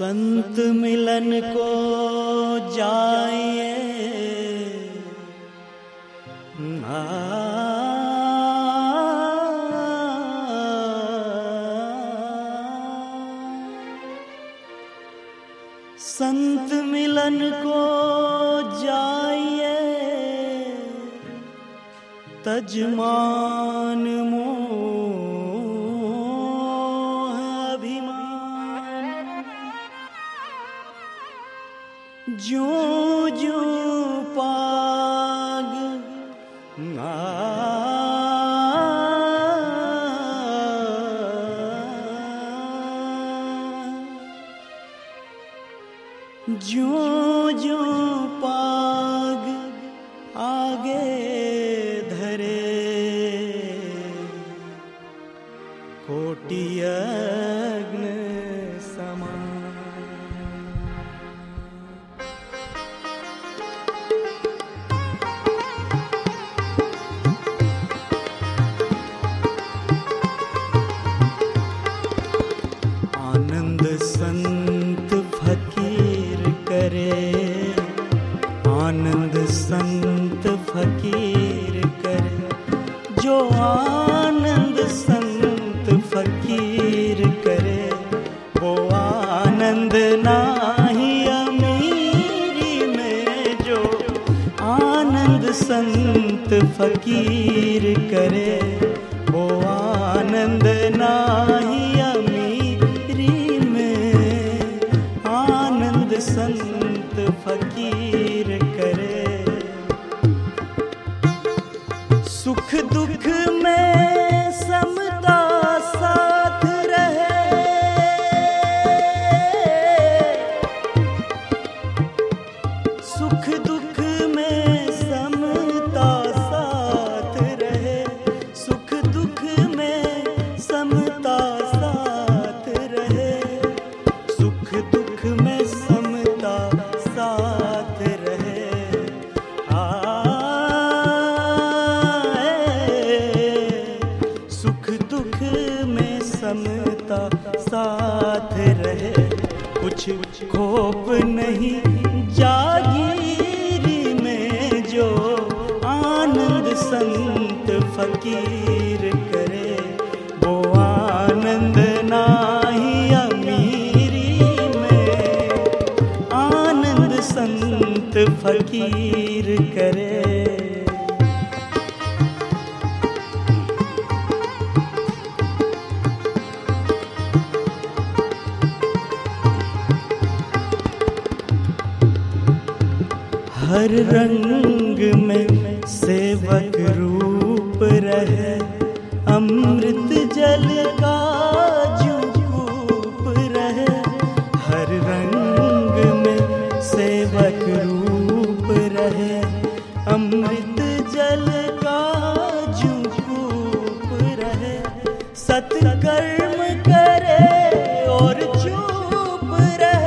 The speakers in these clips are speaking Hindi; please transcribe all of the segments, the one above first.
संत मिलन को जाइए। संत मिलन को जाइए। तजमान मोह जो जो पाग जो जो पाग आगे धरे। कोटि अग्न समान। संत फकीर करे ओ आनंद नाही अमीरी में। आनंद संत फकीर करे। सुख दुख में नहीं, जागीरी में जो आनंद संत फकीर करे, वो आनंद नाही अमीरी में। आनंद संत फकीर करे। हर रंग में सेवक रूप रहे। अमृत जल का जूप रहे। हर रंग में सेवक रूप रहे। अमृत जल का जूप रहे। सत्कर्म करे और चुप रहे।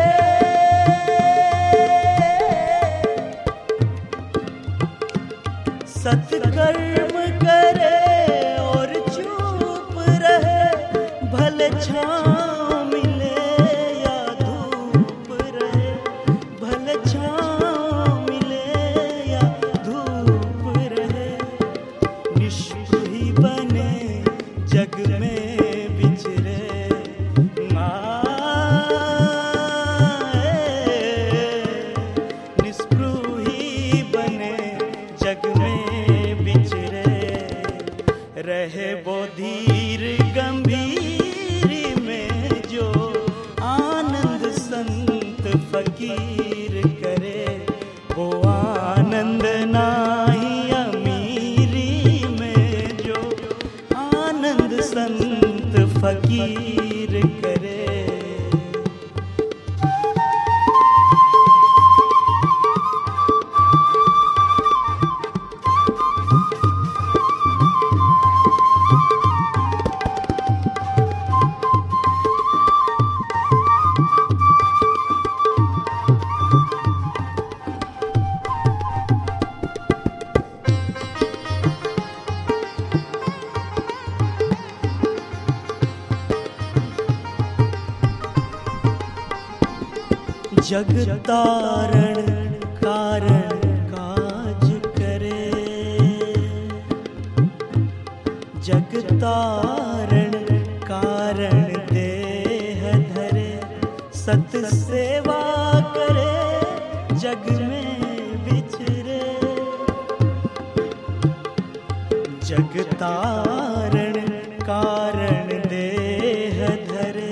रहे वो धीर गंभीर जगतारण कारण काज करे। जगतारण कारण देह धरे, सत सेवा करे, जग में विचरे जगतारण कारण देह धरे,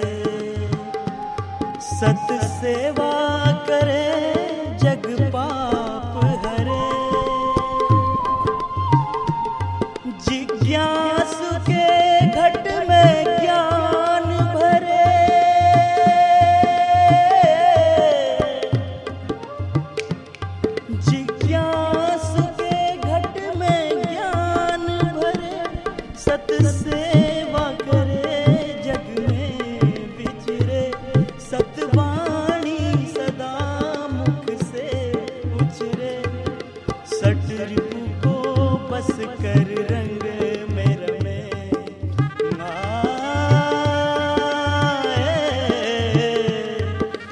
सत सट रिपु को बस कर रंग में रमे।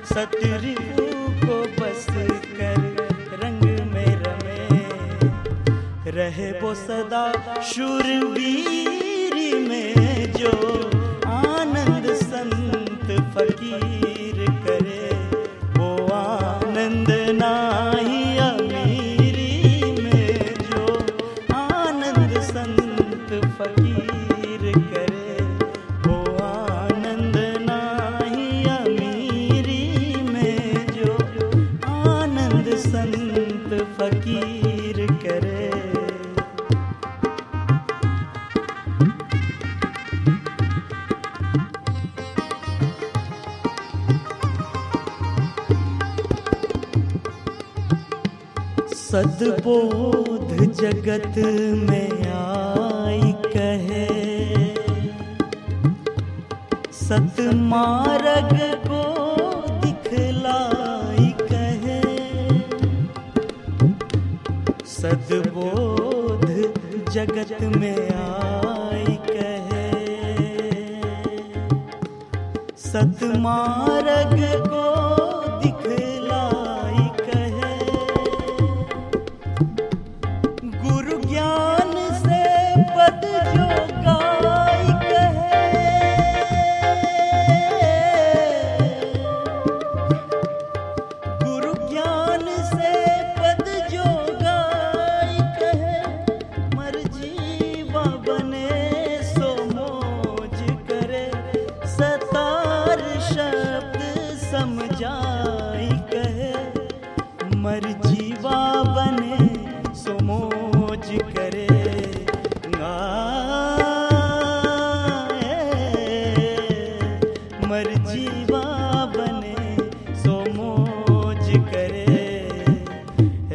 सत को बस कर रंग में रमे। रहे वो सदा शूरवीर में जो सदबोध जगत में आई कहे। सतमार्ग को दिखलाई कहे। सदबोध जगत में आई कहे। सतमार्ग समझाई कहे मर जीवा बने सो मौज करे मर जीवा बने सो मौज करे,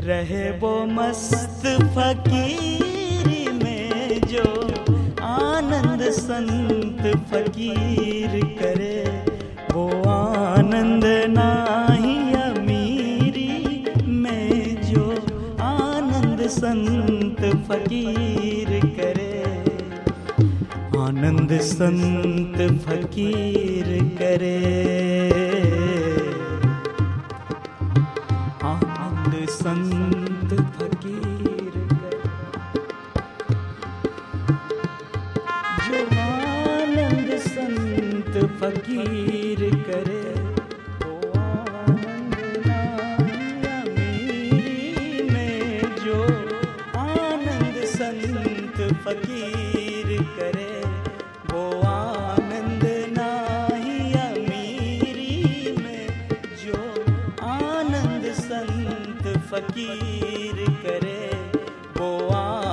रहे वो मस्त फकीरी में जो आनंद संत फकीर करे। संत फकीर करे। आनंद संत फकीर करे। आनंद संत फकीर करे। जो आनंद संत फकीर करे। फकीर करे वो आनंद नाही अमीरी में। जो आनंद संत फकीर करे वो आनंद